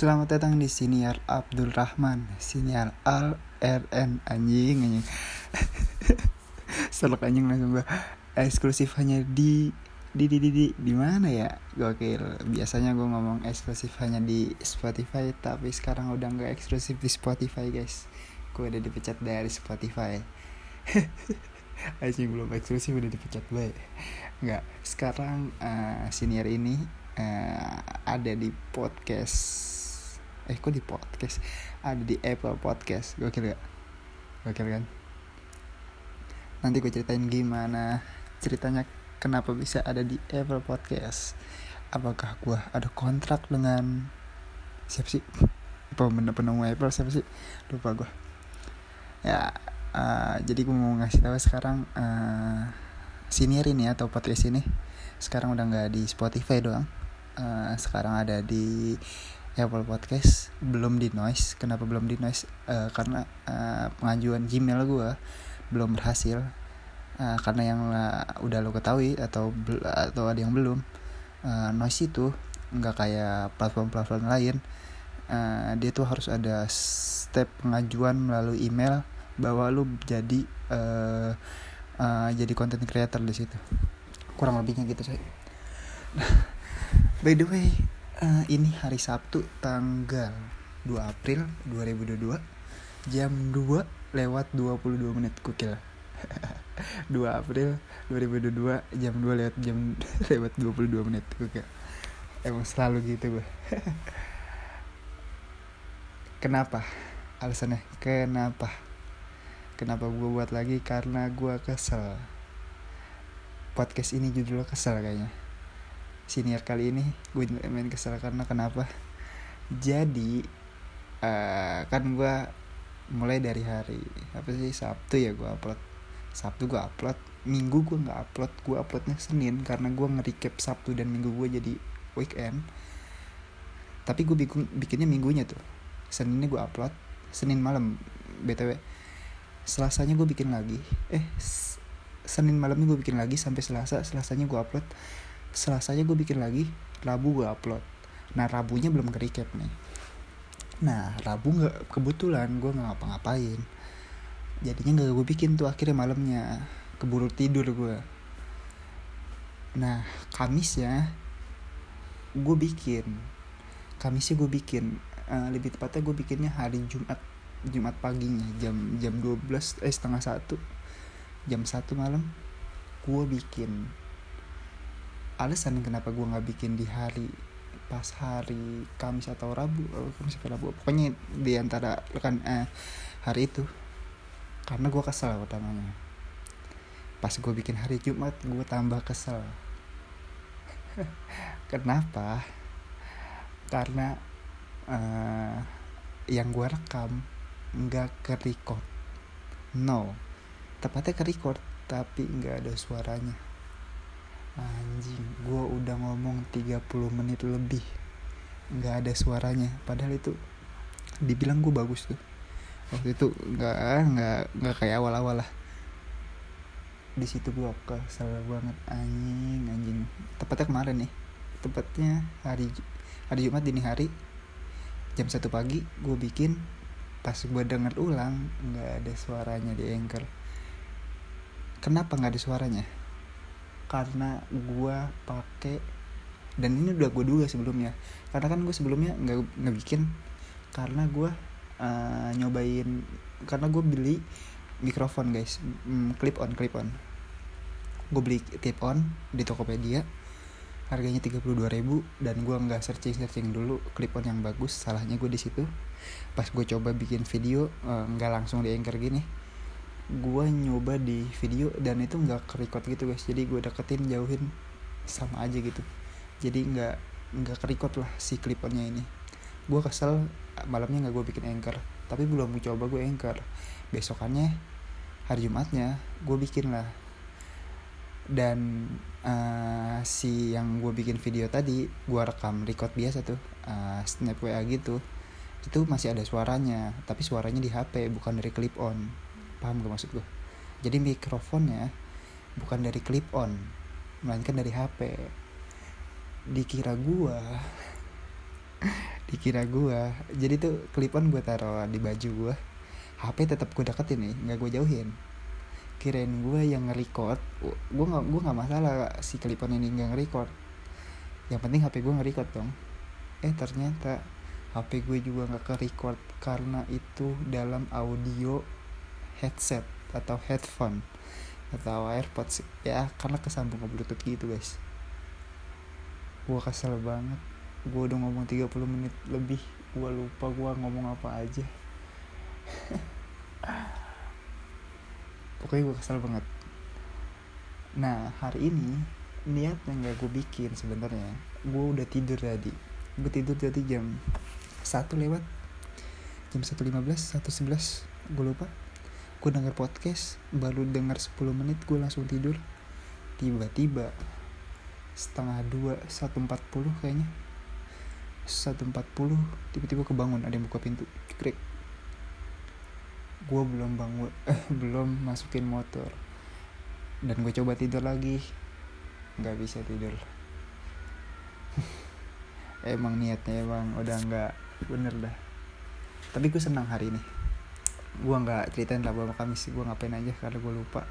Selamat datang di Siniar Abdul Rahman. Siniar Al RN anjing anjing. Selok anjing langsung gue Eksklusif hanya di di di di di di mana ya? Gokil. Biasanya gue ngomong eksklusif hanya di Spotify tapi sekarang udah nggak eksklusif di Spotify guys. Gue udah dipecat dari Spotify. Anjing belum eksklusif udah dipecat baik nggak. Sekarang uh, senior ini uh, ada di podcast eh kok di podcast? Ada di Apple Podcast. Gokil gak? Gokil kan? Nanti gue ceritain gimana ceritanya kenapa bisa ada di Apple Podcast. Apakah gue ada kontrak dengan siapa sih? Pemenang penemu Apple siapa sih? Lupa gue ya uh, jadi gue mau ngasih tahu sekarang uh, senior ini atau podcast ini. Sekarang udah nggak di Spotify doang. Uh, sekarang ada di Apple Podcast. Belum di noise. Kenapa belum di noise? Uh, karena uh, pengajuan Gmail gue belum berhasil. Uh, karena yang uh, udah lo ketahui atau atau ada yang belum uh, noise itu nggak kayak platform-platform lain. Uh, dia tuh harus ada step pengajuan melalui email bahwa lu jadi uh, uh, jadi content creator di situ. Kurang lebihnya gitu saya by the way uh, ini hari Sabtu tanggal 2 April 2022 jam 2 lewat 22 menit kukil 2 April 2022 jam 2 lewat jam lewat 22 menit gue emang selalu gitu gue kenapa? Alasannya kenapa? Kenapa gue buat lagi? Karena gue kesel. Podcast ini judulnya kesel kayaknya senior kali ini gue main kesel karena kenapa? Jadi uh, kan gue mulai dari hari apa sih Sabtu ya gue upload. Sabtu gue upload Minggu gue nggak upload gue uploadnya Senin karena gue nge-recap Sabtu dan Minggu gue jadi weekend. Tapi gue bikin bikinnya minggunya tuh. Seninnya gue upload Senin malam btw Selasanya gue bikin lagi. Eh Senin malamnya gue bikin lagi sampai Selasa Selasanya gue upload Selasanya gue bikin lagi Rabu gue upload. Nah Rabunya belum ke-recap nih. Nah Rabu nggak kebetulan gue nggak ngapa-ngapain. Jadinya gak gue bikin tuh akhirnya malamnya. Keburu tidur gue nah Kamis ya gue bikin. Kamisnya gue bikin uh, lebih tepatnya gue bikinnya hari Jumat Jumat paginya jam jam 12 eh setengah satu. Jam satu malam gue bikin alasan kenapa gue nggak bikin di hari pas hari Kamis atau Rabu oh, Kamis atau Rabu pokoknya di antara kan eh, hari itu. Karena gue kesel pertamanya pas gue bikin hari Jumat gue tambah kesel. Kenapa? Karena uh, yang gue rekam nggak ke record. No tepatnya ke record tapi nggak ada suaranya anjing gue udah ngomong 30 menit lebih. Nggak ada suaranya. Padahal itu dibilang gue bagus tuh. Waktu itu nggak nggak nggak kayak awal-awal lah. Di situ gue kesel banget. Anjing anjing. Tepatnya kemarin nih. Tepatnya hari hari Jumat dini hari jam satu pagi gue bikin pas gue denger ulang nggak ada suaranya di anchor. Kenapa nggak ada suaranya karena gue pakai dan ini udah gue duga sebelumnya. Karena kan gue sebelumnya nggak nggak bikin karena gue uh, nyobain karena gue beli mikrofon guys. Mm, clip on clip on. Gue beli clip on di Tokopedia harganya 32.000 dan gue nggak searching searching dulu clip on yang bagus. Salahnya gue di situ. Pas gue coba bikin video nggak uh, langsung di anchor gini gue nyoba di video dan itu nggak kerekod gitu guys. Jadi gue deketin jauhin sama aja gitu. Jadi nggak nggak kerekod lah si clip onnya ini. Gue kesel malamnya nggak gue bikin anchor. Tapi belum coba gue anchor. Besokannya hari jumatnya gue bikin lah. Dan uh, si yang gue bikin video tadi gue rekam record biasa tuh uh, snap wa gitu. Itu masih ada suaranya tapi suaranya di hp bukan dari clip on paham gak maksud gue jadi mikrofonnya bukan dari clip on melainkan dari hp dikira gue dikira gue jadi tuh klipon gue taruh di baju gue HP tetap gue deketin nih nggak gue jauhin. Kirain gue yang nge-record gue nggak gue nggak masalah si klipon ini nggak nge-record. Yang penting HP gue nge-record dong. Eh ternyata HP gue juga nggak ke-record karena itu dalam audio headset atau headphone atau airpods ya karena kesambung ke bluetooth gitu guys. Gue kesel banget. Gue udah ngomong 30 menit lebih. Gue lupa gue ngomong apa aja. Pokoknya gue kesel banget. Nah hari ini niatnya nggak gue bikin sebenarnya. Gue udah tidur tadi. Gue tidur tadi jam satu lewat. Jam satu lima belas satu sebelas. Gue lupa gue denger podcast baru denger 10 menit gue langsung tidur. Tiba-tiba setengah dua satu empat puluh kayaknya. Satu empat puluh tiba-tiba kebangun ada yang buka pintu. Krik gue belum bangun eh belum masukin motor. Dan gue coba tidur lagi. Nggak bisa tidur. Emang niatnya emang udah nggak bener dah. Tapi gue senang hari ini gue nggak ceritain lah bahwa kamis gue ngapain aja karena gue lupa.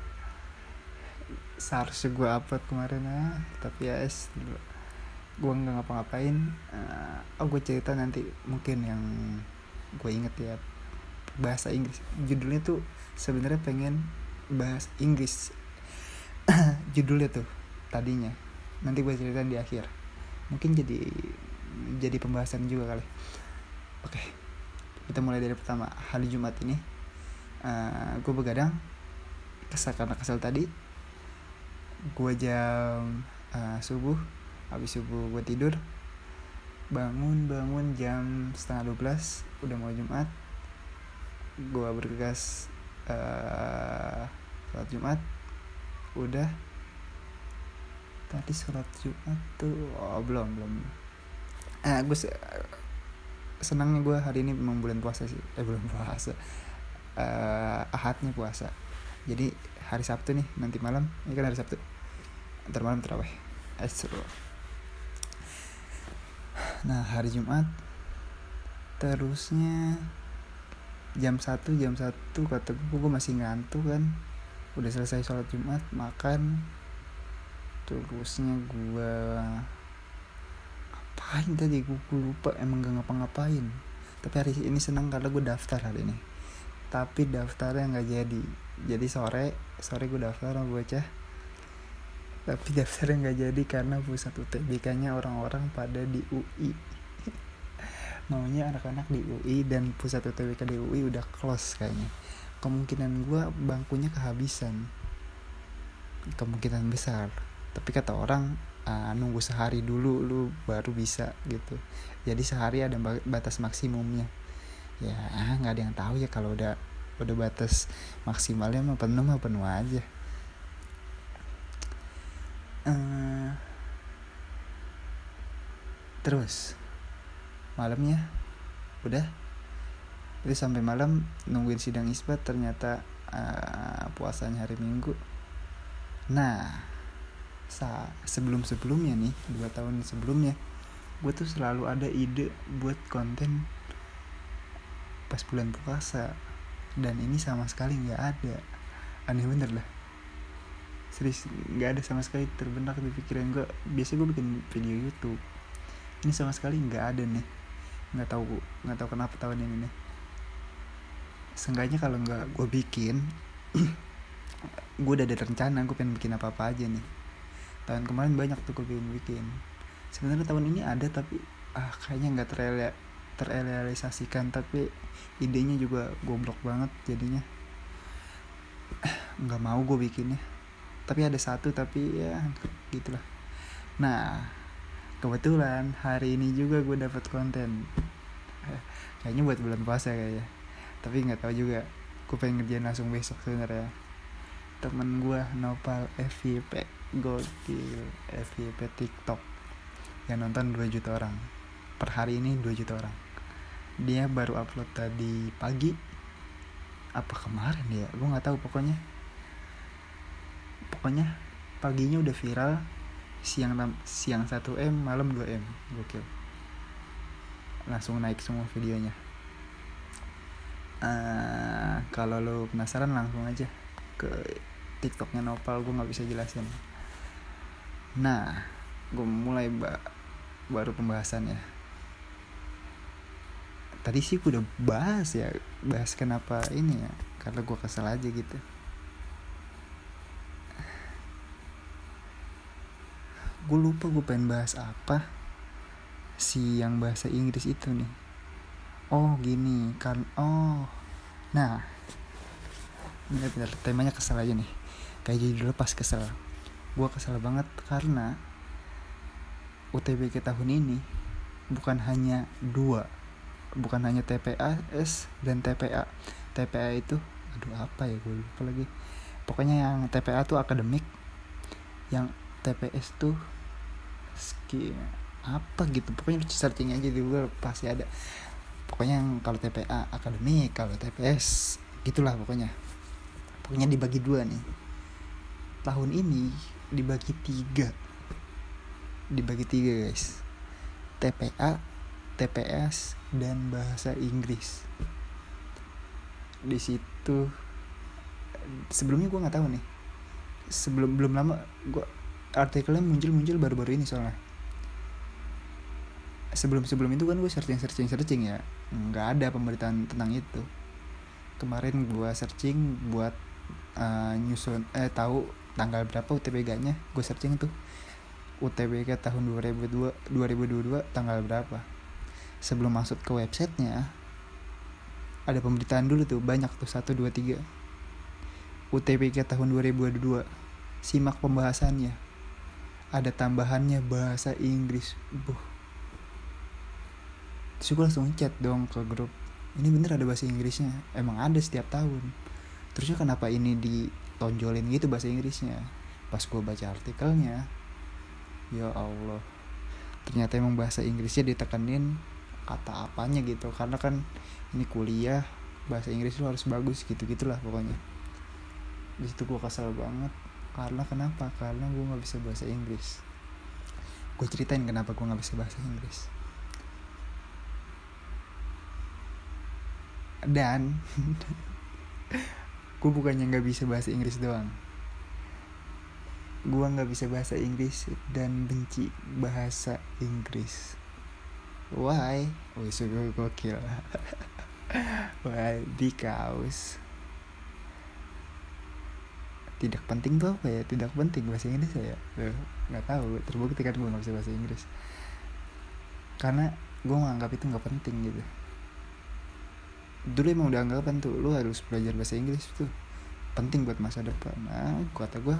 Seharusnya gue upload kemarin ah tapi ya es gue nggak ngapa-ngapain. Uh, oh gue cerita nanti mungkin yang gue inget ya bahasa Inggris. Judulnya tuh sebenarnya pengen bahas Inggris. Judulnya tuh tadinya. Nanti gue ceritain di akhir. Mungkin jadi jadi pembahasan juga kali. Oke kita mulai dari pertama hari Jumat ini uh, gue begadang kesal karena kesal tadi. Gue jam uh, subuh habis subuh gue tidur. Bangun bangun jam setengah 12 udah mau Jumat. Gue bergegas uh, sholat Jumat. Udah. Tadi sholat Jumat tuh oh belum belum. Ah gue senangnya gue hari ini memang bulan puasa sih. Eh belum puasa. Uh, ahadnya puasa. Jadi hari Sabtu nih nanti malam. Ini kan hari Sabtu. Ntar malam terawih. Eh, nah hari Jumat terusnya jam 1 jam 1 kata gue gue masih ngantuk kan. Udah selesai sholat jumat makan. Terusnya gue ngapain tadi? Gue, lupa emang gak ngapa-ngapain. Tapi hari ini senang karena gue daftar hari ini. Tapi daftarnya nggak jadi. Jadi sore sore gue daftar sama bocah. Tapi daftarnya nggak jadi karena pusat UTBK nya orang-orang pada di UI maunya anak-anak di UI dan pusat UTBK di UI udah close kayaknya. Kemungkinan gue bangkunya kehabisan. Kemungkinan besar. Tapi kata orang uh, nunggu sehari dulu lu baru bisa gitu. Jadi sehari ada batas maksimumnya. Ya nggak ada yang tahu ya kalau udah udah batas maksimalnya mah penuh mah penuh aja. Uh, terus malamnya udah. Jadi sampai malam nungguin sidang isbat ternyata uh, puasanya hari minggu. Nah sa sebelum sebelumnya nih dua tahun sebelumnya gue tuh selalu ada ide buat konten pas bulan puasa. Dan ini sama sekali nggak ada. Aneh bener lah. Serius nggak ada sama sekali terbenak di pikiran gue biasa gue bikin video YouTube. Ini sama sekali nggak ada nih. Nggak tahu nggak tahu kenapa tahun ini nih. Seenggaknya kalau nggak gue bikin gue udah ada rencana gue pengen bikin apa apa aja nih tahun kemarin banyak tuh gue pengen bikin sebenarnya tahun ini ada tapi ah kayaknya nggak terreal terrealisasikan tapi idenya juga goblok banget jadinya. Nggak mau gue bikinnya. Tapi ada satu tapi ya gitulah. Nah kebetulan hari ini juga gue dapat konten. Kayaknya buat bulan puasa kayaknya tapi nggak tahu juga gue pengen ngerjain langsung besok sebenarnya. Temen gue Nopal FYP gokil. FYP TikTok. Yang nonton 2 juta orang. Per hari ini 2 juta orang. Dia baru upload tadi pagi. Apa kemarin ya gue nggak tahu pokoknya. Pokoknya paginya udah viral. Siang siang 1 m malam 2 m. Gokil. Langsung naik semua videonya. Uh, kalau lo penasaran langsung aja ke tiktoknya Nopal. Gue nggak bisa jelasin nah gue mulai ba baru pembahasannya tadi sih gue udah bahas ya bahas kenapa ini ya karena gue kesel aja gitu. Gue lupa gue pengen bahas apa si yang bahasa Inggris itu nih. Oh gini kan oh nah bener-bener temanya kesel aja nih. Kayak jadi dulu pas kesel gue kesel banget karena UTBK tahun ini bukan hanya dua bukan hanya TPAS dan TPA TPA itu aduh apa ya gue lupa lagi. Pokoknya yang TPA tuh akademik yang TPS tuh ski apa gitu. Pokoknya searching aja di Google pasti ada. Pokoknya yang kalau TPA akademik kalau TPS gitulah pokoknya. Pokoknya dibagi dua nih. Tahun ini dibagi tiga. Dibagi tiga guys. TPA TPS dan bahasa Inggris. Di situ sebelumnya gue nggak tahu nih. Sebelum belum lama gue artikelnya muncul muncul baru-baru ini soalnya. Sebelum sebelum itu kan gue searching searching searching ya. Nggak ada pemberitaan tentang itu. Kemarin gue searching buat uh, nyusun eh tahu tanggal berapa UTBK-nya gue searching tuh. UTBK tahun 2002 2022 tanggal berapa? Sebelum masuk ke websitenya ada pemberitaan dulu tuh banyak tuh satu dua tiga. UTBK tahun 2022 simak pembahasannya. Ada tambahannya bahasa Inggris. Buh. Terus gue langsung chat dong ke grup. Ini bener ada bahasa Inggrisnya? Emang ada setiap tahun. Terusnya kenapa ini ditonjolin gitu bahasa Inggrisnya. Pas gue baca artikelnya ya Allah. Ternyata emang bahasa Inggrisnya ditekanin kata apanya gitu. Karena kan ini kuliah bahasa Inggris lu harus bagus gitu gitulah pokoknya. Di situ gue kesel banget. Karena kenapa? Karena gue nggak bisa bahasa Inggris. Gue ceritain kenapa gue nggak bisa bahasa Inggris. Dan gue bukannya nggak bisa bahasa Inggris doang. Gue nggak bisa bahasa Inggris dan benci bahasa Inggris. Why? Wih suka gokil. Why? Because. Tidak penting tuh apa ya? Tidak penting bahasa Inggris ya? Nggak tahu. Terbukti kan gue nggak bisa bahasa Inggris. Karena gue nganggap itu nggak penting gitu dulu emang udah anggapan tuh lu harus belajar bahasa Inggris tuh. Penting buat masa depan. Nah kata gue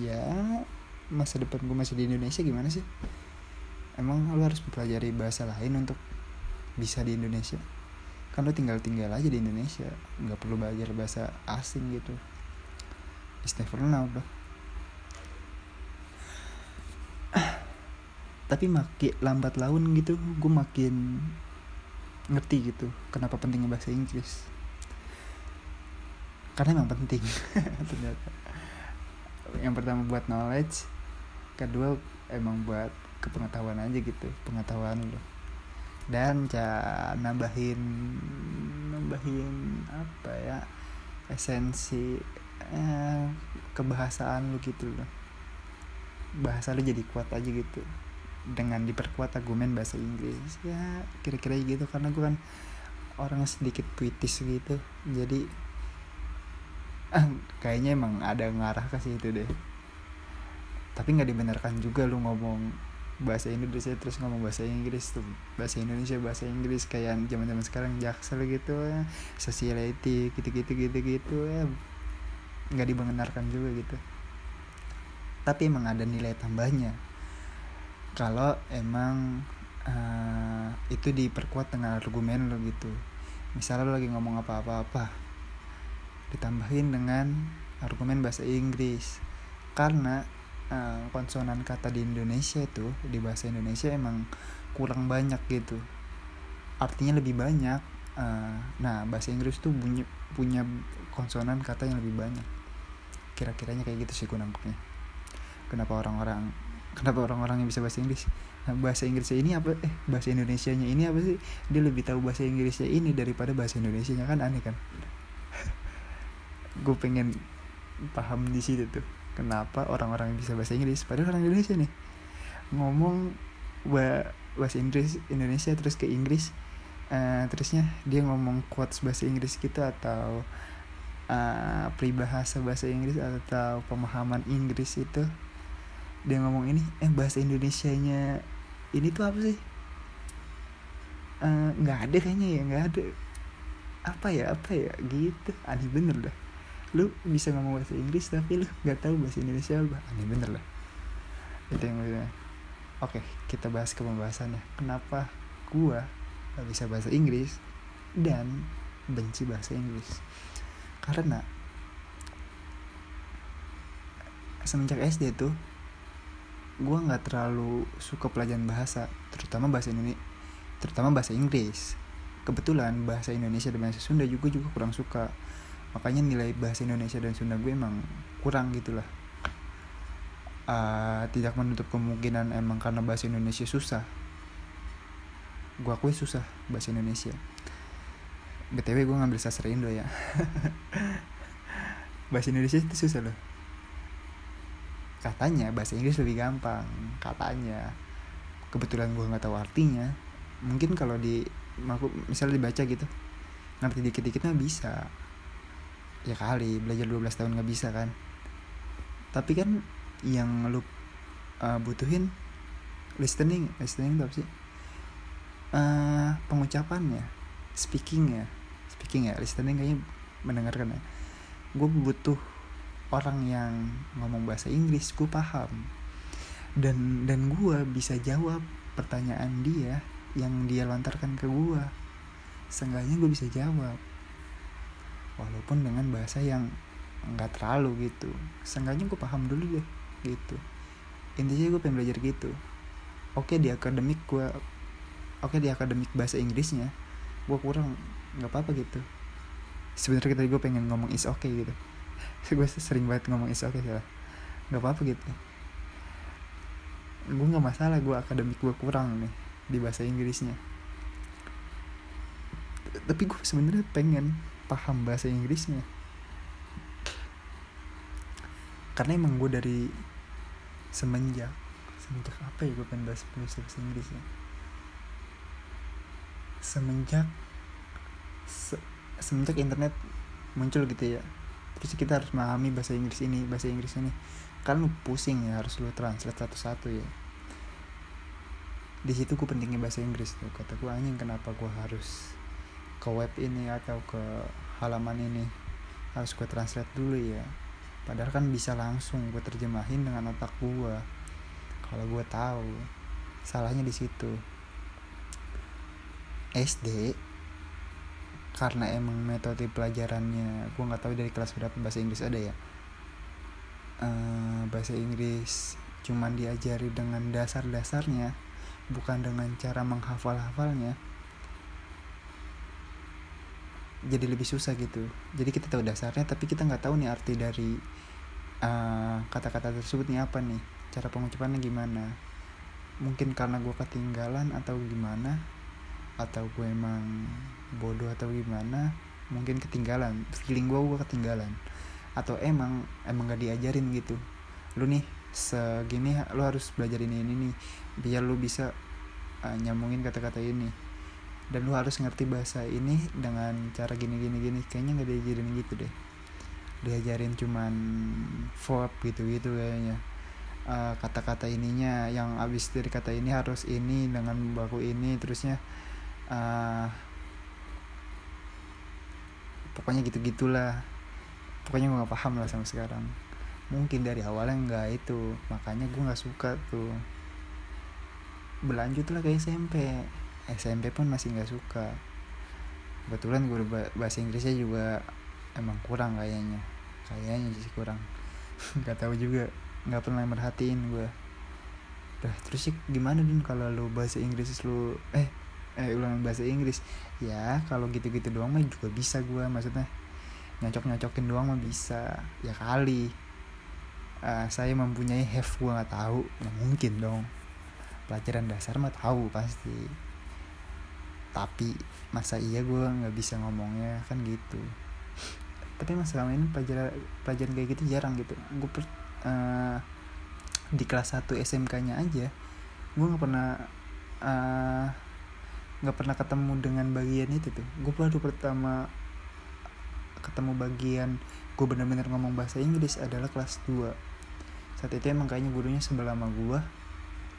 ya masa depan gue masih di Indonesia gimana sih? Emang lu harus mempelajari bahasa lain untuk bisa di Indonesia. Kan lu tinggal tinggal aja di Indonesia nggak perlu belajar bahasa asing gitu. It's never know bro. Tapi makin lambat laun gitu gue makin ngerti gitu kenapa pentingnya bahasa Inggris. Karena emang penting ternyata. Yang pertama buat knowledge kedua emang buat kepengetahuan aja gitu pengetahuan lo. Dan ca nambahin nambahin apa ya esensi eh, kebahasaan lu gitu loh. Bahasa lu jadi kuat aja gitu dengan diperkuat argumen bahasa Inggris. Ya kira-kira gitu karena gue kan orang sedikit puitis gitu. Jadi kayaknya emang ada ngarah ke situ deh. Tapi nggak dibenarkan juga lu ngomong bahasa Indonesia terus ngomong bahasa Inggris tuh. Bahasa Indonesia bahasa Inggris kayak zaman zaman sekarang jaksel gitu ya. Sociality gitu gitu gitu gitu ya. Nggak dibenarkan juga gitu. Tapi emang ada nilai tambahnya kalau emang uh, itu diperkuat dengan argumen lo gitu. Misalnya lo lagi ngomong apa-apa-apa ditambahin dengan argumen bahasa Inggris. Karena uh, konsonan kata di Indonesia itu di bahasa Indonesia emang kurang banyak gitu. Artinya lebih banyak uh, nah bahasa Inggris tuh punya punya konsonan kata yang lebih banyak. Kira-kiranya kayak gitu sih gue nangkepnya kenapa orang-orang kenapa orang-orang yang bisa bahasa Inggris? Bahasa Inggrisnya ini apa? Eh bahasa Indonesianya ini apa sih? Dia lebih tahu bahasa Inggrisnya ini daripada bahasa Indonesianya. Kan aneh kan? Gue pengen paham di situ tuh kenapa orang-orang bisa bahasa Inggris. Padahal orang Indonesia nih ngomong bahasa Inggris Indonesia terus ke Inggris uh, terusnya dia ngomong quotes bahasa Inggris gitu atau uh, peribahasa bahasa Inggris atau pemahaman Inggris itu dia ngomong ini eh bahasa Indonesia nya ini tuh apa sih? Eh, nggak uh, ada kayaknya ya nggak ada. Apa ya apa ya gitu. Aneh bener dah. Lu bisa ngomong bahasa Inggris tapi lu nggak tahu bahasa Indonesia apa. Aneh bener lah itu yang gue oke kita bahas ke pembahasannya. Kenapa gua gak bisa bahasa Inggris dan benci bahasa Inggris? Karena semenjak SD tuh gue nggak terlalu suka pelajaran bahasa terutama bahasa Indonesia terutama bahasa Inggris. Kebetulan bahasa Indonesia dan bahasa Sunda juga juga kurang suka. Makanya nilai bahasa Indonesia dan Sunda gue emang kurang gitulah uh, tidak menutup kemungkinan emang karena bahasa Indonesia susah. Gue akui susah bahasa Indonesia. Btw gue ngambil sastra Indo ya. Bahasa Indonesia itu susah loh katanya bahasa Inggris lebih gampang. Katanya. Kebetulan gue nggak tahu artinya. Mungkin kalau di aku misalnya dibaca gitu ngerti dikit-dikit mah bisa. Ya kali belajar 12 tahun nggak bisa kan. Tapi kan yang lu uh, butuhin listening. Listening itu apa sih? Uh, pengucapannya speaking ya. Speaking ya. Listening kayaknya mendengarkan ya. Gue butuh orang yang ngomong bahasa Inggris gue paham. Dan dan gue bisa jawab pertanyaan dia yang dia lontarkan ke gue seenggaknya gue bisa jawab. Walaupun dengan bahasa yang nggak terlalu gitu. Seenggaknya gue paham dulu deh gitu. Intinya gue pengen belajar gitu. Oke di akademik gue oke di akademik bahasa Inggrisnya gue kurang nggak apa-apa gitu. Sebenarnya tadi gue pengen ngomong is okay gitu gue sering banget ngomong is okay salah nggak apa apa gitu. Gue nggak masalah gue akademik gue kurang nih di bahasa Inggrisnya. Tapi gue sebenarnya pengen paham bahasa Inggrisnya. Karena emang gue dari semenjak semenjak apa ya gue pengen bahasa bahasa Inggrisnya? Semenjak se, semenjak internet muncul gitu ya terus kita harus memahami bahasa Inggris ini bahasa Inggris ini. Kan lu pusing ya harus lu translate satu-satu ya. Di situ gue pentingnya bahasa Inggris tuh. Kata gue anjing kenapa gue harus ke web ini atau ke halaman ini? Harus gue translate dulu ya. Padahal kan bisa langsung gue terjemahin dengan otak gue kalau gue tahu salahnya di situ. SD karena emang metode pelajarannya gue nggak tahu dari kelas berapa bahasa Inggris ada ya. Uh, bahasa Inggris cuman diajari dengan dasar-dasarnya bukan dengan cara menghafal-hafalnya. Jadi lebih susah gitu. Jadi kita tahu dasarnya tapi kita nggak tahu nih arti dari eh, kata-kata uh, tersebut nih apa nih cara pengucapannya gimana. Mungkin karena gue ketinggalan atau gimana atau gue emang bodoh atau gimana mungkin ketinggalan. Feeling gue gue ketinggalan. Atau emang emang gak diajarin gitu. Lu nih segini lu harus belajar ini ini nih biar lu bisa uh, nyambungin kata-kata ini. Dan lu harus ngerti bahasa ini dengan cara gini gini gini. Kayaknya nggak diajarin gitu deh. Diajarin cuman verb gitu gitu kayaknya. Kata kata-kata ininya yang abis dari kata ini harus ini dengan baku ini terusnya uh, pokoknya gitu gitulah pokoknya gue gak paham lah sama sekarang. Mungkin dari awalnya nggak itu makanya gue nggak suka tuh. Berlanjut lah ke SMP SMP pun masih nggak suka. Kebetulan gue bahasa Inggrisnya juga emang kurang kayaknya. Kayaknya sih kurang. Nggak tahu juga. Nggak pernah merhatiin gue Dah, terus sih gimana dun kalau lu bahasa Inggris lu eh eh ulangan bahasa Inggris. Ya kalau gitu-gitu doang mah juga bisa gue maksudnya. Nyocok nyocokin doang mah bisa ya kali. Uh, saya mempunyai have gue nggak tahu nggak mungkin dong. Pelajaran dasar mah tahu pasti. Tapi masa iya gue nggak bisa ngomongnya kan gitu. Tapi masalah ini pelajaran pelajaran kayak gitu jarang gitu. Gue per, uh, di kelas 1 SMK nya aja gue nggak pernah nggak pernah ketemu dengan bagian itu tuh. Gue baru pertama ketemu bagian gue bener-bener ngomong bahasa Inggris adalah kelas 2 saat itu emang kayaknya gurunya sebelah sama gue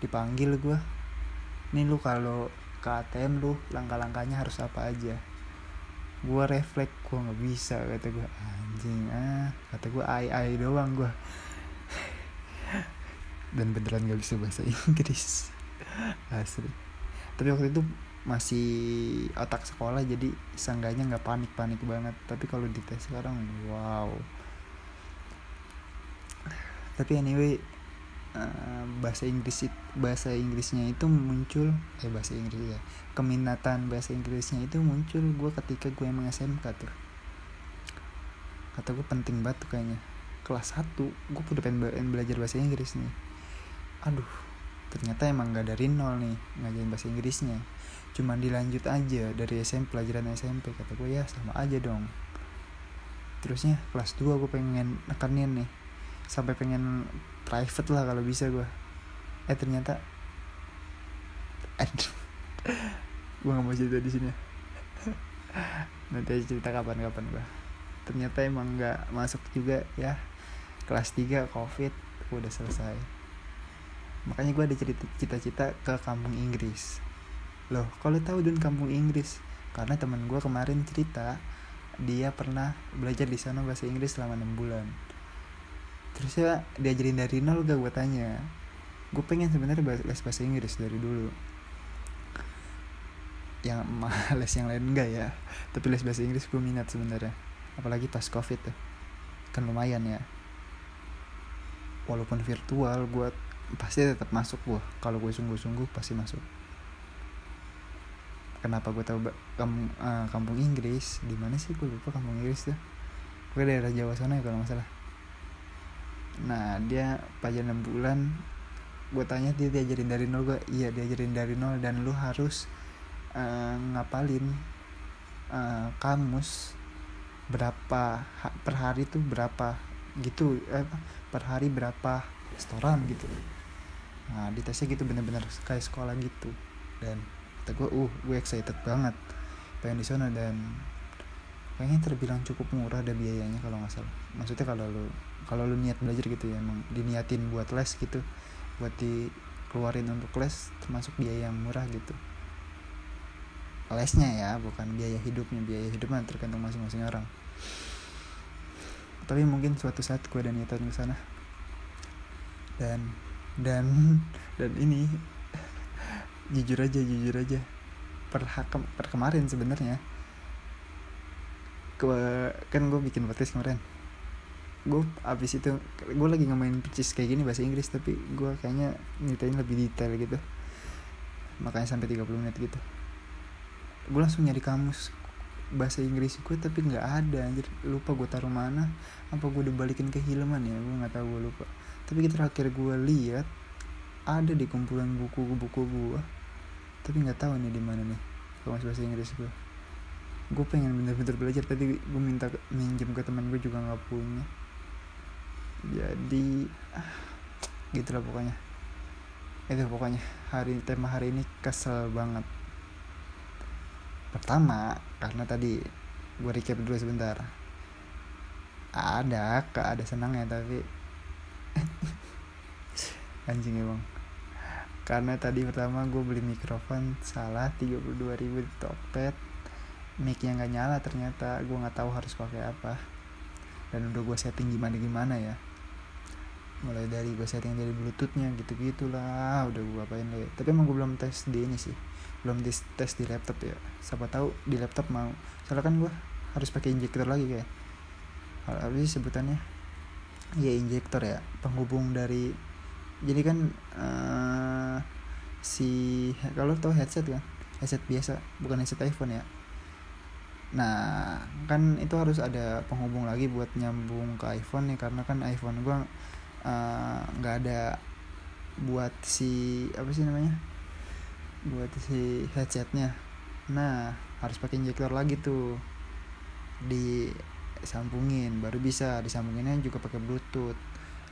dipanggil gue nih lu kalau ke ATM lu langkah-langkahnya harus apa aja? Gue refleks gue nggak bisa kata gue anjing ah kata gue ai ai doang gue dan beneran gak bisa bahasa Inggris. Asli. Tapi waktu itu masih otak sekolah jadi sangganya nggak panik panik banget. Tapi kalau di tes sekarang wow. Tapi anyway uh, bahasa Inggris bahasa Inggrisnya itu muncul eh bahasa Inggris ya keminatan bahasa Inggrisnya itu muncul gue ketika gue emang SMK tuh. Kata gue penting banget tuh kayaknya. Kelas 1 gue udah pengen belajar bahasa Inggris nih. Aduh ternyata emang gak dari nol nih ngajarin bahasa Inggrisnya cuman dilanjut aja dari SMP pelajaran SMP kata gue ya sama aja dong. Terusnya kelas 2 gue pengen nekanin nih. Sampai pengen private lah kalau bisa gue eh ternyata gue gak mau cerita di sini. Nanti aja cerita kapan-kapan gue ternyata emang nggak masuk juga ya. Kelas 3 covid udah selesai. Makanya gue ada cerita cita-cita ke kampung Inggris loh kalau tahu dan kampung Inggris? Karena teman gue kemarin cerita dia pernah belajar di sana bahasa Inggris selama enam bulan. Terus ya diajarin dari nol gak gue tanya. Gue pengen sebenarnya les bahasa Inggris dari dulu. Yang les yang lain enggak ya. Tapi les bahasa Inggris gue minat sebenarnya. Apalagi pas covid tuh. Kan lumayan ya. Walaupun virtual gue pasti tetap masuk gue kalau gue sungguh-sungguh pasti masuk kenapa gue tahu kampung, uh, kampung Inggris? Di mana sih? Gue lupa kampung Inggris tuh. Gue daerah Jawa sana ya kalau nggak salah. Nah dia pelajaran 6 bulan. Gue tanya dia diajarin dari nol gue iya diajarin dari nol dan lu harus uh, ngapalin uh, kamus berapa per hari tuh berapa gitu eh, per hari berapa restoran gitu. Nah di tesnya gitu bener-bener kayak sekolah gitu. Dan kata gue uh gue excited banget pengen di sana dan kayaknya terbilang cukup murah ada biayanya kalau nggak salah. Maksudnya kalau lu kalau lu niat belajar gitu ya emang diniatin buat les gitu buat dikeluarin untuk les termasuk biaya yang murah gitu. Lesnya ya bukan biaya hidupnya biaya hidupnya tergantung masing-masing orang. Tapi mungkin suatu saat gue ada niatan ke sana. Dan dan dan ini jujur aja jujur aja. Per, per kemarin sebenarnya ke kan gue bikin podcast kemarin. Gue abis itu gue lagi ngemain percis kayak gini bahasa Inggris tapi gue kayaknya nyeritain lebih detail gitu. Makanya sampai 30 menit gitu. Gue langsung nyari kamus bahasa Inggris gue tapi nggak ada anjir. Lupa gue taruh mana apa gue udah balikin ke Hilman ya? Gue nggak tahu gue lupa. Tapi terakhir gue lihat ada di kumpulan buku-buku gue tapi nggak tahu nih di mana nih kamus bahasa Inggris gue gue pengen bener-bener belajar tadi gue minta minjem ke teman gue juga nggak punya. Jadi ah, gitu lah pokoknya. Itu pokoknya hari tema hari ini kesel banget. Pertama karena tadi gue recap dulu sebentar. Ada ada senangnya tapi anjing emang karena tadi pertama gue beli mikrofon salah 32 ribu di Tokped. Micnya nggak nyala ternyata gue nggak tahu harus pakai apa. Dan udah gue setting gimana gimana ya. Mulai dari gue setting dari bluetoothnya gitu gitulah udah gue apain deh tapi emang gue belum tes di ini sih belum di tes di laptop ya. Siapa tahu di laptop mau soalnya kan gue harus pakai injektor lagi kayak. Apa sih sebutannya ya injektor ya penghubung dari jadi kan uh, si kalau tau headset kan? Headset biasa bukan headset iPhone ya? Nah, kan itu harus ada penghubung lagi buat nyambung ke iPhone nih karena kan iPhone gua nggak uh, ada buat si apa sih namanya? Buat si headsetnya. Nah harus pakai injektor lagi tuh. Disambungin baru bisa. Disambunginnya juga pakai bluetooth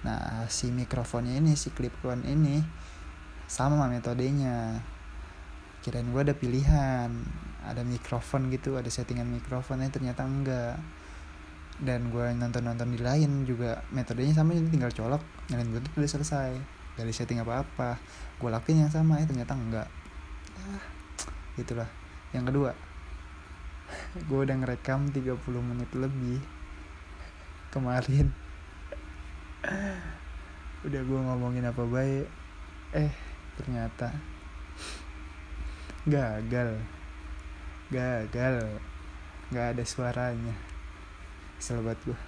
nah si mikrofonnya ini si clip on ini sama metodenya. Kirain gue ada pilihan ada mikrofon gitu ada settingan mikrofonnya ternyata enggak. Dan gue nonton nonton di lain juga metodenya sama jadi tinggal colok nyalain bluetooth udah selesai. Dari setting apa apa gue lakuin yang sama ya ternyata enggak. Ah, itulah. Yang kedua gue udah ngerekam 30 menit lebih. Kemarin udah gue ngomongin apa baik eh ternyata gagal. Gagal. Nggak ada suaranya. Selamat gue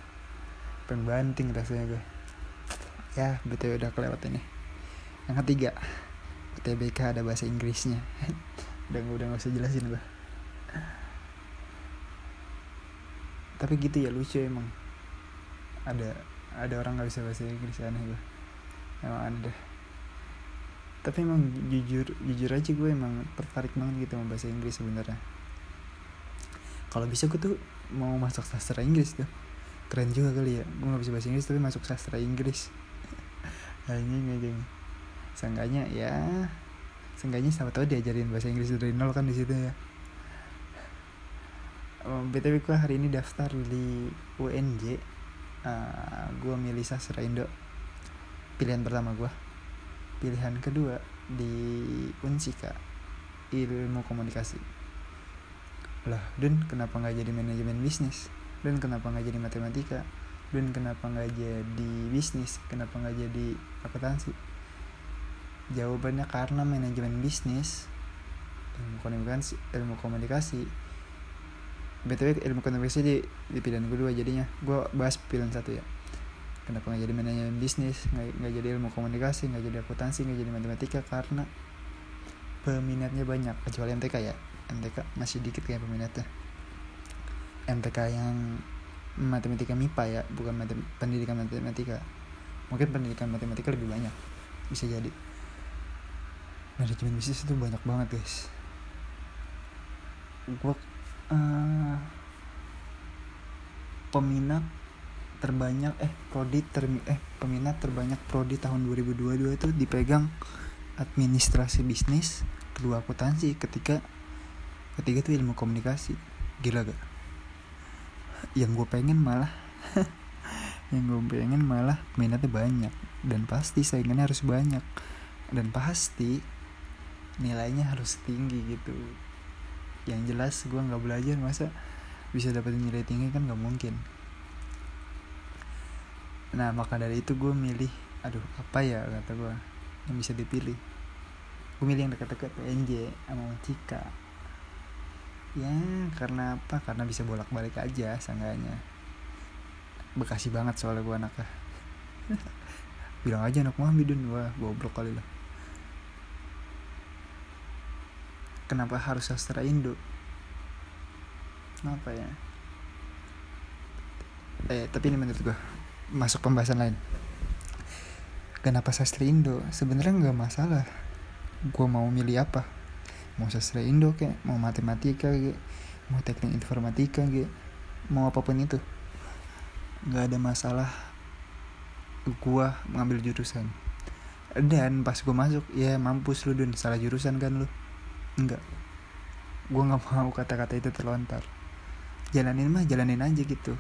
pengen rasanya gue ya betul udah kelewat ini. Yang ketiga UTBK ada bahasa Inggrisnya. Udah udah nggak usah jelasin gue tapi gitu ya lucu emang. Ada ada orang nggak bisa bahasa Inggris aneh gue emang ada tapi emang jujur jujur aja gue emang tertarik banget gitu sama bahasa Inggris sebenarnya. Kalau bisa gue tuh mau masuk sastra Inggris tuh. Keren juga kali ya. Gue gak bisa bahasa Inggris tapi masuk sastra Inggris. Anjing anjing seenggaknya ya seenggaknya sama tau diajarin bahasa Inggris dari nol kan di situ ya. Um, btw gue hari ini daftar di UNJ uh, gue milih sastra Indo. Pilihan pertama gue pilihan kedua di Unsika ilmu komunikasi. Lah dan kenapa nggak jadi manajemen bisnis? Dan kenapa nggak jadi matematika? Dan kenapa nggak jadi bisnis? Kenapa nggak jadi akuntansi? Jawabannya karena manajemen bisnis ilmu komunikasi ilmu komunikasi btw ilmu komunikasi di, di pilihan kedua jadinya. Gue bahas pilihan satu ya. Kenapa nggak jadi manajemen bisnis nggak jadi ilmu komunikasi nggak jadi akuntansi nggak jadi matematika? Karena peminatnya banyak kecuali MTK ya. MTK masih dikit kayak peminatnya. MTK yang matematika MIPA ya bukan matem pendidikan matematika. Mungkin pendidikan matematika lebih banyak bisa jadi. Manajemen bisnis itu banyak banget guys. Gue uh, peminat terbanyak eh prodi ter eh peminat terbanyak prodi tahun 2022 itu dipegang administrasi bisnis kedua akuntansi ketika ketiga itu ilmu komunikasi. Gila gak? Yang gue pengen malah yang gue pengen malah minatnya banyak dan pasti saingannya harus banyak dan pasti nilainya harus tinggi gitu yang jelas gue nggak belajar masa bisa dapetin nilai tinggi kan nggak mungkin. Nah maka dari itu gue milih aduh apa ya kata gue yang bisa dipilih. Gue milih yang dekat-dekat PNJ sama Cika. Ya karena apa? Karena bisa bolak-balik aja seenggaknya. Bekasi banget soalnya gue anaknya. Bilang aja anak Muhammadun wah goblok kali lah kenapa harus sastra Indo? Kenapa ya? Eh tapi ini menurut gue masuk pembahasan lain. Kenapa sastra Indo? Sebenarnya nggak masalah. Gue mau milih apa? Mau sastra Indo kayak mau matematika kayak mau teknik informatika kayak mau apa pun itu. Nggak ada masalah gue mengambil jurusan. Dan pas gue masuk ya mampus lu dun. Salah jurusan kan lu enggak. Gue nggak mau kata-kata itu terlontar. Jalanin mah jalanin aja gitu.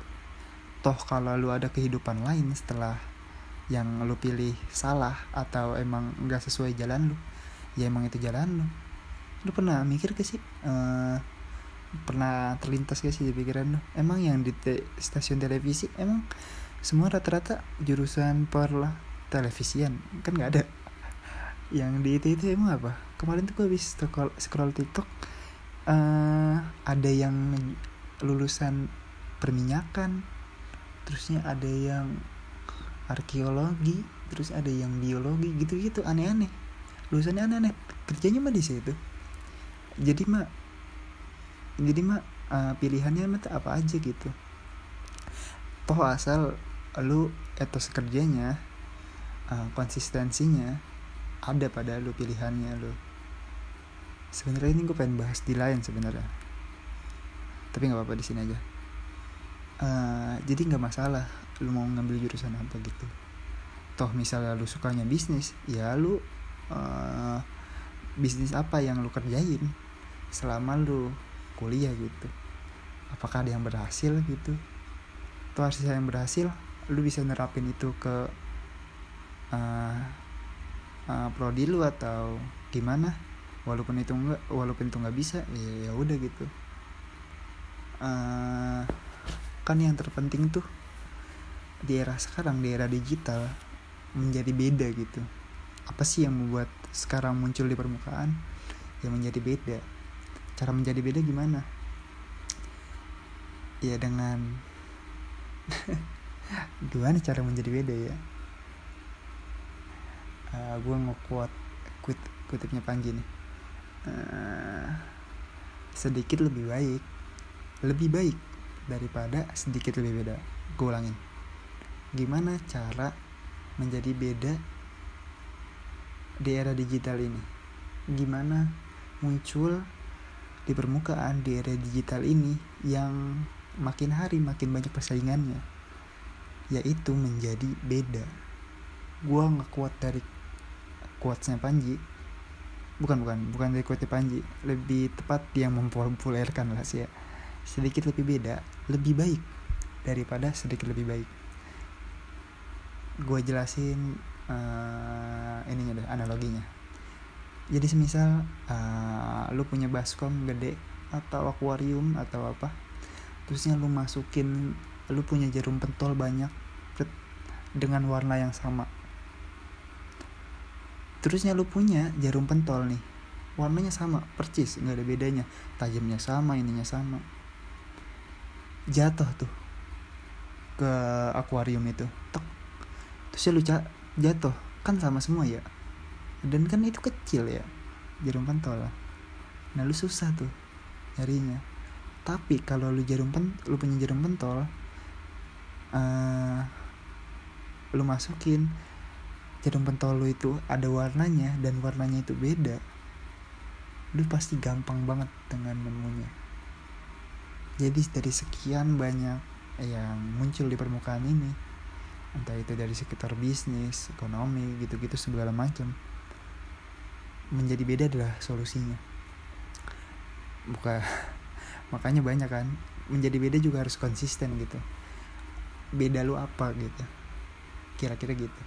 Toh kalau lu ada kehidupan lain setelah yang lu pilih salah atau emang nggak sesuai jalan lu ya emang itu jalan lu. Lu pernah mikir ke sih? Uh, pernah terlintas gak sih di pikiran lu? Emang yang di te stasiun televisi emang semua rata-rata jurusan per televisian? Kan nggak ada. Yang di itu itu emang apa kemarin tuh gue habis scroll, scroll tiktok uh, ada yang lulusan perminyakan terusnya ada yang arkeologi terus ada yang biologi gitu-gitu aneh-aneh. Lulusannya aneh-aneh. Kerjanya mah di situ. Jadi mah jadi mah uh, pilihannya mah apa aja gitu. Toh asal lu etos kerjanya uh, konsistensinya ada pada lu pilihannya lu sebenarnya ini gue pengen bahas di lain sebenarnya. Tapi nggak apa-apa di sini aja. Uh, jadi nggak masalah lu mau ngambil jurusan apa gitu. Toh misalnya lu sukanya bisnis ya lu uh, bisnis apa yang lu kerjain selama lu kuliah gitu. Apakah ada yang berhasil gitu? Toh hasil yang berhasil lu bisa nerapin itu ke uh, uh, prodi lu atau gimana walaupun itu enggak walaupun itu nggak bisa ya ya udah gitu. Uh, kan yang terpenting tuh di era sekarang di era digital menjadi beda gitu. Apa sih yang membuat sekarang muncul di permukaan yang menjadi beda? Cara menjadi beda gimana? Ya dengan gimana cara menjadi beda ya? Uh, eh, gue ngekuat kut kutipnya Panji nih uh, sedikit lebih baik. Lebih baik daripada sedikit lebih beda. Gue ulangin. Gimana cara menjadi beda di era digital ini? Gimana muncul di permukaan di era digital ini yang makin hari makin banyak persaingannya? Yaitu menjadi beda. Gue ngekuat dari quotesnya Panji bukan bukan. Bukan dari quote Panji. Lebih tepat yang mempopulerkan lah sih ya. Sedikit lebih beda lebih baik daripada sedikit lebih baik. Gue jelasin uh, ininya deh analoginya. Jadi semisal uh, lu punya baskom gede atau akuarium atau apa terusnya lu masukin lu punya jarum pentol banyak dengan warna yang sama terusnya lu punya jarum pentol nih. Warnanya sama percis nggak ada bedanya. Tajamnya sama ininya sama. Jatuh tuh ke akuarium itu. Tok. Terusnya lu jatuh. Kan sama semua ya? Dan kan itu kecil ya jarum pentol. Nah lu susah tuh nyarinya. Tapi kalau lu jarum pen lu punya jarum pentol uh, lu masukin jarum pentol lu itu ada warnanya dan warnanya itu beda. Lu pasti gampang banget dengan menemunya jadi dari sekian banyak yang muncul di permukaan ini entah itu dari sekitar bisnis ekonomi gitu-gitu segala macam menjadi beda adalah solusinya. Buka makanya banyak kan menjadi beda juga harus konsisten gitu. Beda lu apa gitu? Kira-kira gitu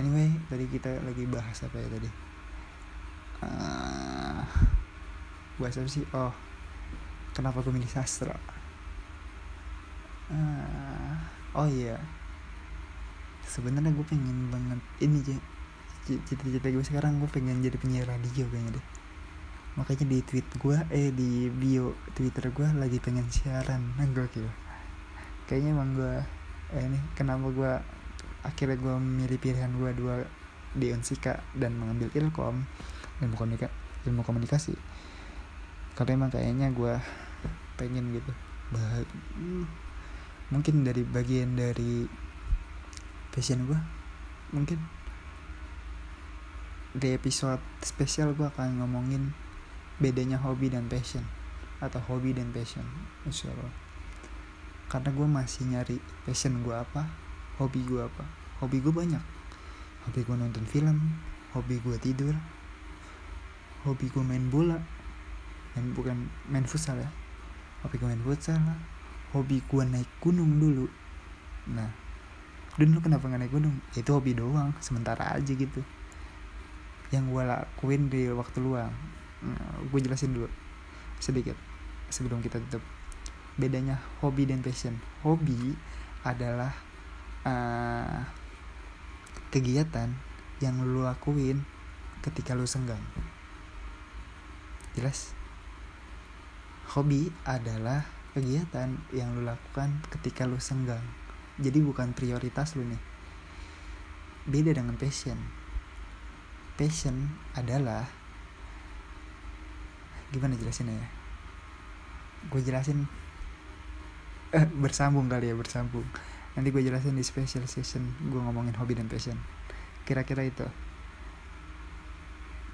anyway tadi kita lagi bahas apa ya tadi? Uh, bahas apa sih? Oh kenapa gue milih sastra? Uh, oh iya. Sebenarnya gue pengen banget ini cita-cita gue sekarang gue pengen jadi penyiar radio kayaknya deh. Makanya di tweet gue eh di bio twitter gue lagi pengen siaran. Nah gue kira kayaknya emang gue eh, ini kenapa gue akhirnya gue memilih pilihan gue dua di Unsika dan mengambil ilkom ilmu komunikasi ilmu komunikasi. Karena emang kayaknya gue pengen gitu bah mungkin dari bagian dari passion gue mungkin di episode spesial gue akan ngomongin bedanya hobi dan passion atau hobi dan passion insya Allah. Karena gue masih nyari passion gue apa hobi gue apa? Hobi gue banyak. Hobi gue nonton film hobi gue tidur hobi gue main bola main bukan main futsal ya. Hobi gue main futsal hobi gue naik gunung dulu. Nah dan lu kenapa gak naik gunung? Itu hobi doang sementara aja gitu. Yang gue lakuin di waktu luang. Nah, gue jelasin dulu. Sedikit sebelum kita tutup. Bedanya hobi dan passion. Hobi adalah uh, kegiatan yang lu lakuin ketika lu senggang. Jelas? Hobi adalah kegiatan yang lu lakukan ketika lu senggang. Jadi bukan prioritas lu nih. Beda dengan passion. Passion adalah gimana jelasinnya ya? Gue jelasin eh, bersambung kali ya bersambung nanti gue jelasin di special session gue ngomongin hobi dan passion. Kira-kira itu.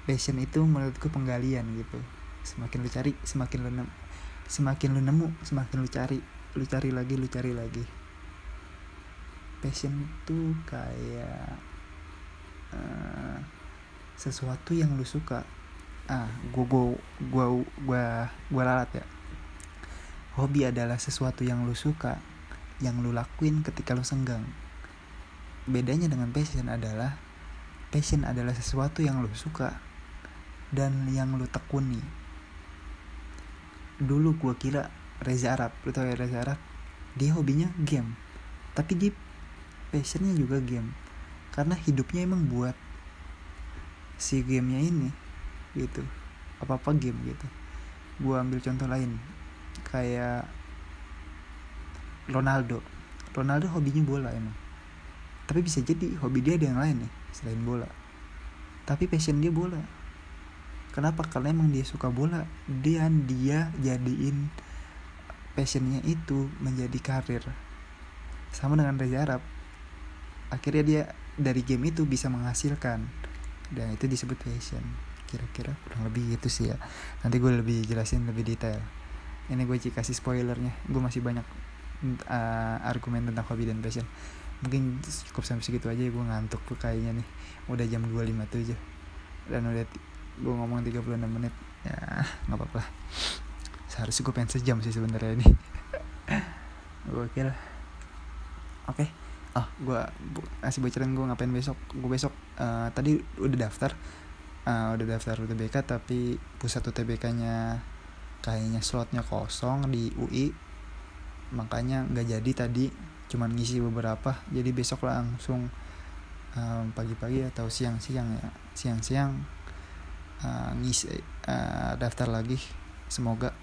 Passion itu menurutku penggalian gitu. Semakin lu cari semakin lu nemu semakin lu nemu semakin lu cari. Lu cari lagi lu cari lagi. Passion itu kayak uh, sesuatu yang lu suka. Ah gua gua gua gua gua lalat ya. Hobi adalah sesuatu yang lu suka yang lu lakuin ketika lu senggang. Bedanya dengan passion adalah passion adalah sesuatu yang lu suka dan yang lu tekuni. Dulu gua kira Reza Arab lu tau ya Reza Arab? Dia hobinya game. Tapi dia passionnya juga game. Karena hidupnya emang buat si gamenya ini gitu. Apa apa game gitu. Gua ambil contoh lain kayak Ronaldo. Ronaldo hobinya bola emang. Tapi bisa jadi hobi dia ada yang lain nih selain bola. Tapi passion dia bola. Kenapa? Karena emang dia suka bola. Dan dia jadiin passionnya itu menjadi karir. Sama dengan Reza Arab. Akhirnya dia dari game itu bisa menghasilkan. Dan itu disebut passion. Kira-kira kurang lebih gitu sih ya. Nanti gue lebih jelasin lebih detail. Ini gue kasih spoilernya. Gue masih banyak uh, argumen tentang hobi dan passion. Mungkin cukup sampai segitu aja gue ngantuk tuh kayaknya nih. Udah jam 2.57 dan udah gue ngomong 36 menit. Ya nggak apa-apa seharusnya gue pengen sejam sih sebenarnya ini. Gue kira oke. Okay. oh gue kasih bocoran gue ngapain besok? Gue besok uh, tadi udah daftar. Uh, udah daftar UTBK tapi pusat UTBK nya kayaknya slotnya kosong di UI makanya nggak jadi tadi cuman ngisi beberapa. Jadi besok langsung um, pagi-pagi atau siang-siang ya. Siang-siang uh, ngisi uh, daftar lagi. Semoga.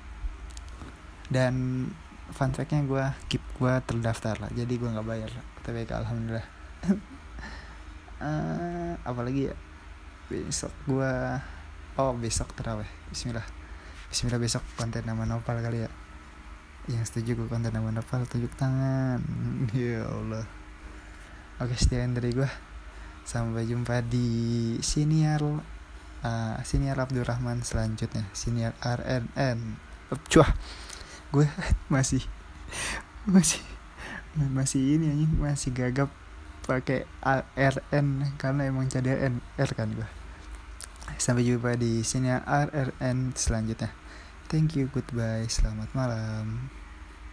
Dan fun factnya gue keep gue terdaftar lah. Jadi gue nggak bayar. TBK alhamdulillah. Uh, apalagi ya? Besok gue oh besok teraweh Bismillah. Bismillah besok konten nama Nopal kali ya yang setuju gue konten nama Nopal tunjuk tangan. Ya Allah. Oke sekian dari gue sampai jumpa di siniar uh, siniar Abdurrahman selanjutnya. Siniar RNN cuah. Gue masih masih masih ini aja masih gagap pakai RN karena emang CDN R kan gue sampai jumpa di sini RRN selanjutnya. Thank you goodbye selamat malam